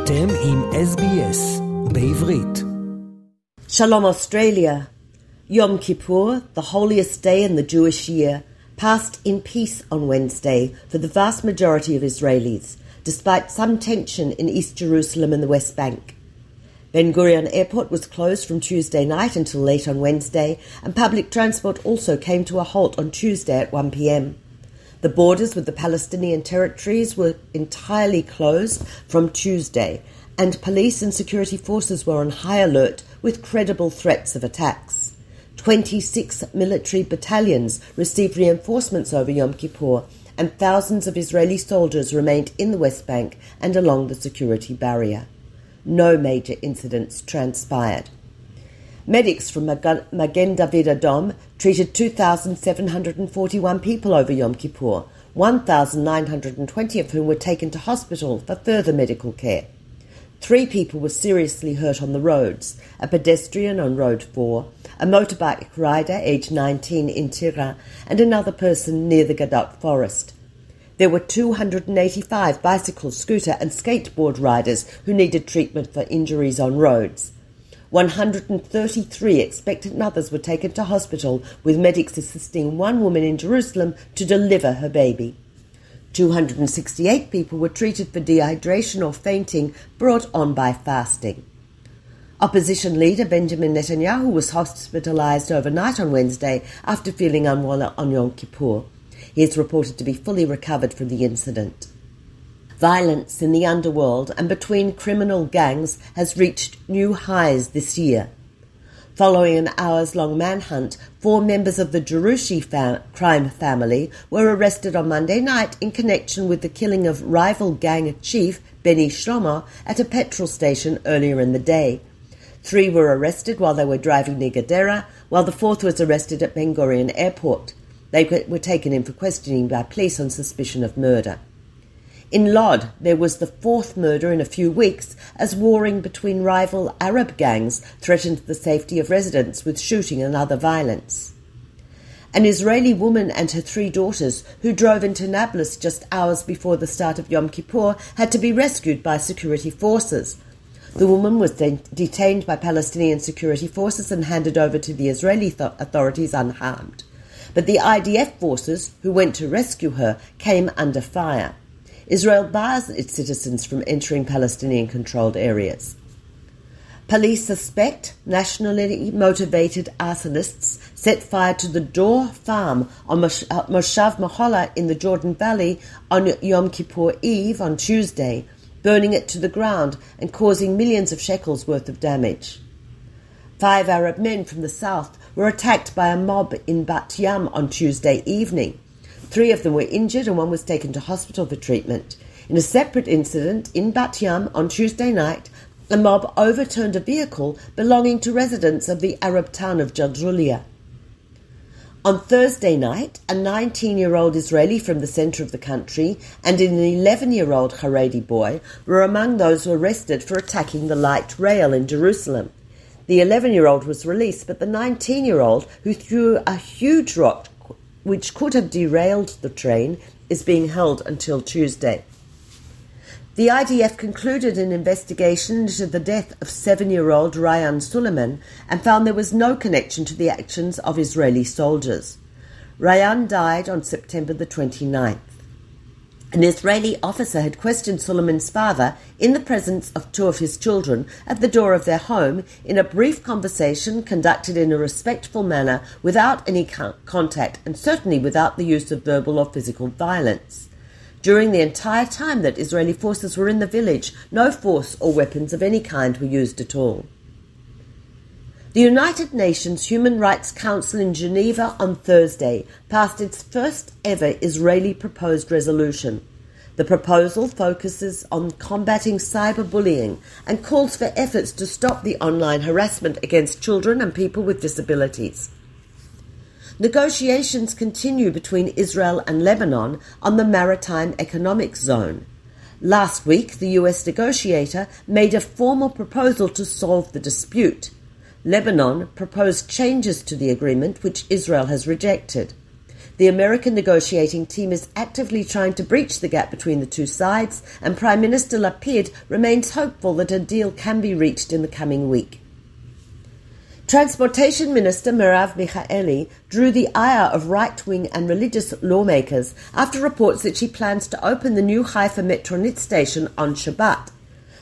אתם עם SBS בעברית. Shalom Australia. Yom Kippur, the holiest day in the Jewish year, passed in peace on Wednesday for the vast majority of Israelis, despite some tension in East Jerusalem and the West Bank. Ben Gurion Airport was closed from Tuesday night until late on Wednesday, and public transport also came to a halt on Tuesday at 1 pm. The borders with the Palestinian territories were entirely closed from Tuesday, and police and security forces were on high alert with credible threats of attacks. 26 military battalions received reinforcements over Yom Kippur, and thousands of Israeli soldiers remained in the West Bank and along the security barrier. No major incidents transpired. Medics from Magen David Adom treated 2,741 people over Yom Kippur, 1,920 of whom were taken to hospital for further medical care. Three people were seriously hurt on the roads a pedestrian on Road 4, a motorbike rider aged 19 in Tira, and another person near the Gadot forest. There were 285 bicycle, scooter, and skateboard riders who needed treatment for injuries on roads. 133 expectant mothers were taken to hospital with medics assisting one woman in Jerusalem to deliver her baby. 268 people were treated for dehydration or fainting brought on by fasting. Opposition leader Benjamin Netanyahu was hospitalized overnight on Wednesday after feeling unwell on Yom Kippur. He is reported to be fully recovered from the incident. Violence in the underworld and between criminal gangs has reached new highs this year. Following an hours long manhunt, four members of the Jaroushi fam- crime family were arrested on Monday night in connection with the killing of rival gang chief Benny Shlomo at a petrol station earlier in the day. Three were arrested while they were driving near Gedera, while the fourth was arrested at Ben Gurion Airport. They were taken in for questioning by police on suspicion of murder. In Lod, there was the fourth murder in a few weeks as warring between rival Arab gangs threatened the safety of residents with shooting and other violence. An Israeli woman and her three daughters, who drove into Nablus just hours before the start of Yom Kippur, had to be rescued by security forces. The woman was de- detained by Palestinian security forces and handed over to the Israeli th- authorities unharmed. But the IDF forces, who went to rescue her, came under fire. Israel bars its citizens from entering Palestinian controlled areas. Police suspect nationally motivated arsonists set fire to the Dor farm on uh, Moshav Mehola in the Jordan Valley on Yom Kippur Eve on Tuesday, burning it to the ground and causing millions of shekels worth of damage. Five Arab men from the south were attacked by a mob in Bat Yam on Tuesday evening. Three of them were injured and one was taken to hospital for treatment. In a separate incident in Bat Yam on Tuesday night, a mob overturned a vehicle belonging to residents of the Arab town of Jaljulia. On Thursday night, a 19 year old Israeli from the centre of the country and an 11 year old Haredi boy were among those arrested for attacking the light rail in Jerusalem. The 11 year old was released, but the 19 year old, who threw a huge rock which could have derailed the train, is being held until Tuesday. The IDF concluded an investigation into the death of seven year old Ryan Suleiman and found there was no connection to the actions of Israeli soldiers. Ryan died on September the 29th. An Israeli officer had questioned Suleiman's father in the presence of two of his children at the door of their home in a brief conversation conducted in a respectful manner without any contact and certainly without the use of verbal or physical violence. During the entire time that Israeli forces were in the village, no force or weapons of any kind were used at all. The United Nations Human Rights Council in Geneva on Thursday passed its first ever Israeli proposed resolution. The proposal focuses on combating cyberbullying and calls for efforts to stop the online harassment against children and people with disabilities. Negotiations continue between Israel and Lebanon on the Maritime Economic Zone. Last week, the US negotiator made a formal proposal to solve the dispute. Lebanon proposed changes to the agreement which Israel has rejected. The American negotiating team is actively trying to breach the gap between the two sides, and Prime Minister Lapid remains hopeful that a deal can be reached in the coming week. Transportation Minister Merav Michaeli drew the ire of right wing and religious lawmakers after reports that she plans to open the new Haifa Metronit station on Shabbat.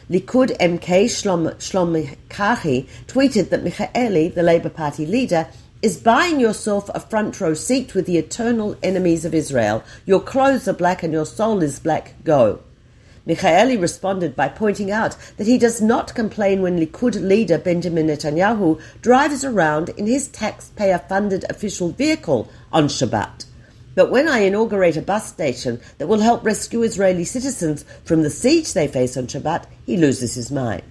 Likud MK Shlom, Shlom Karhi tweeted that Michaeli, the Labour Party leader, is buying yourself a front row seat with the eternal enemies of Israel. Your clothes are black and your soul is black. Go. Michaeli responded by pointing out that he does not complain when Likud leader Benjamin Netanyahu drives around in his taxpayer funded official vehicle on Shabbat. But when I inaugurate a bus station that will help rescue Israeli citizens from the siege they face on Shabbat, he loses his mind.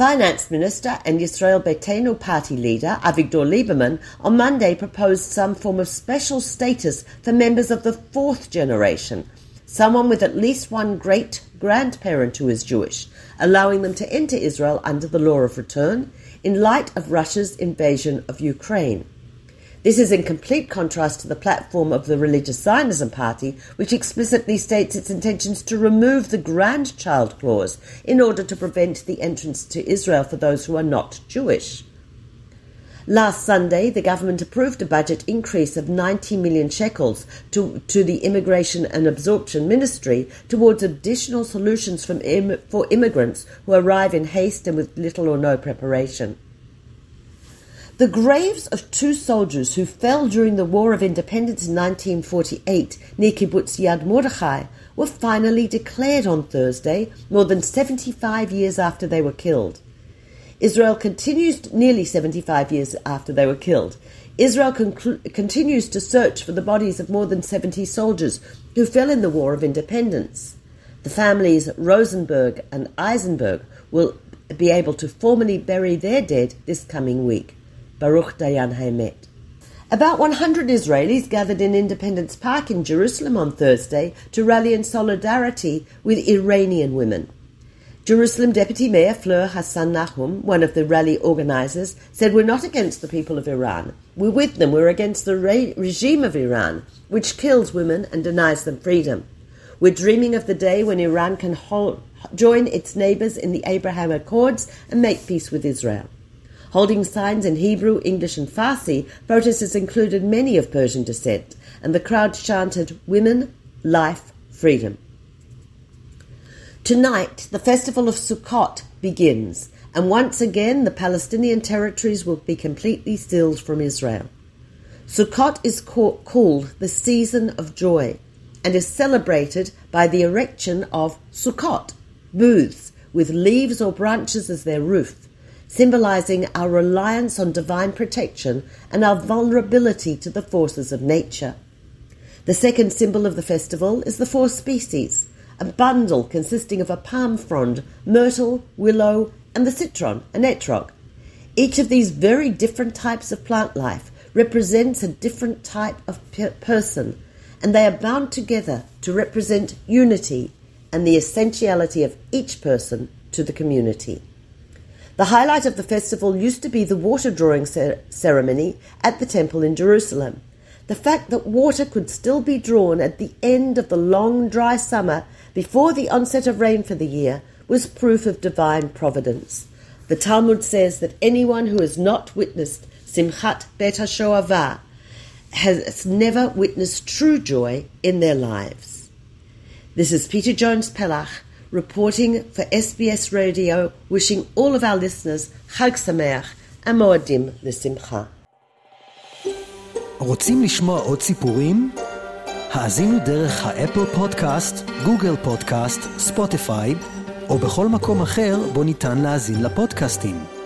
Finance Minister and Yisrael Beitenu party leader Avigdor Lieberman on Monday proposed some form of special status for members of the fourth generation, someone with at least one great grandparent who is Jewish, allowing them to enter Israel under the law of return in light of Russia's invasion of Ukraine. This is in complete contrast to the platform of the Religious Zionism Party, which explicitly states its intentions to remove the grandchild clause in order to prevent the entrance to Israel for those who are not Jewish. Last Sunday, the government approved a budget increase of 90 million shekels to, to the Immigration and Absorption Ministry towards additional solutions Im, for immigrants who arrive in haste and with little or no preparation. The graves of two soldiers who fell during the War of Independence in 1948 near Kibbutz Yad Mordechai were finally declared on Thursday, more than 75 years after they were killed. Israel continues, nearly 75 years after they were killed, Israel continues to search for the bodies of more than 70 soldiers who fell in the War of Independence. The families Rosenberg and Eisenberg will be able to formally bury their dead this coming week. Baruch Dayan Haemet. About 100 Israelis gathered in Independence Park in Jerusalem on Thursday to rally in solidarity with Iranian women. Jerusalem Deputy Mayor Fleur Hassan Nahum, one of the rally organizers, said, We're not against the people of Iran. We're with them. We're against the re- regime of Iran, which kills women and denies them freedom. We're dreaming of the day when Iran can hold, join its neighbors in the Abraham Accords and make peace with Israel. Holding signs in Hebrew, English, and Farsi, protesters included many of Persian descent, and the crowd chanted, Women, Life, Freedom. Tonight, the festival of Sukkot begins, and once again the Palestinian territories will be completely stilled from Israel. Sukkot is called the season of joy and is celebrated by the erection of Sukkot, booths with leaves or branches as their roof, symbolizing our reliance on divine protection and our vulnerability to the forces of nature. The second symbol of the festival is the four species, a bundle consisting of a palm frond, myrtle, willow, and the citron, an etrog. Each of these very different types of plant life represents a different type of per- person, and they are bound together to represent unity and the essentiality of each person to the community. The highlight of the festival used to be the water drawing ceremony at the temple in Jerusalem. The fact that water could still be drawn at the end of the long dry summer before the onset of rain for the year was proof of divine providence. The Talmud says that anyone who has not witnessed Simchat Bet HaShoavah has never witnessed true joy in their lives. This is Peta Jones Pellach reporting for SBS Radio, wishing all of our listeners Chag Sameach and Moadim L'Simcha. רוצים לשמוע עוד סיפורים? האזינו דרך האפל פודקאסט, גוגל פודקאסט, ספוטיפיי, או בכל מקום אחר בו ניתן להאזין לפודקאסטים.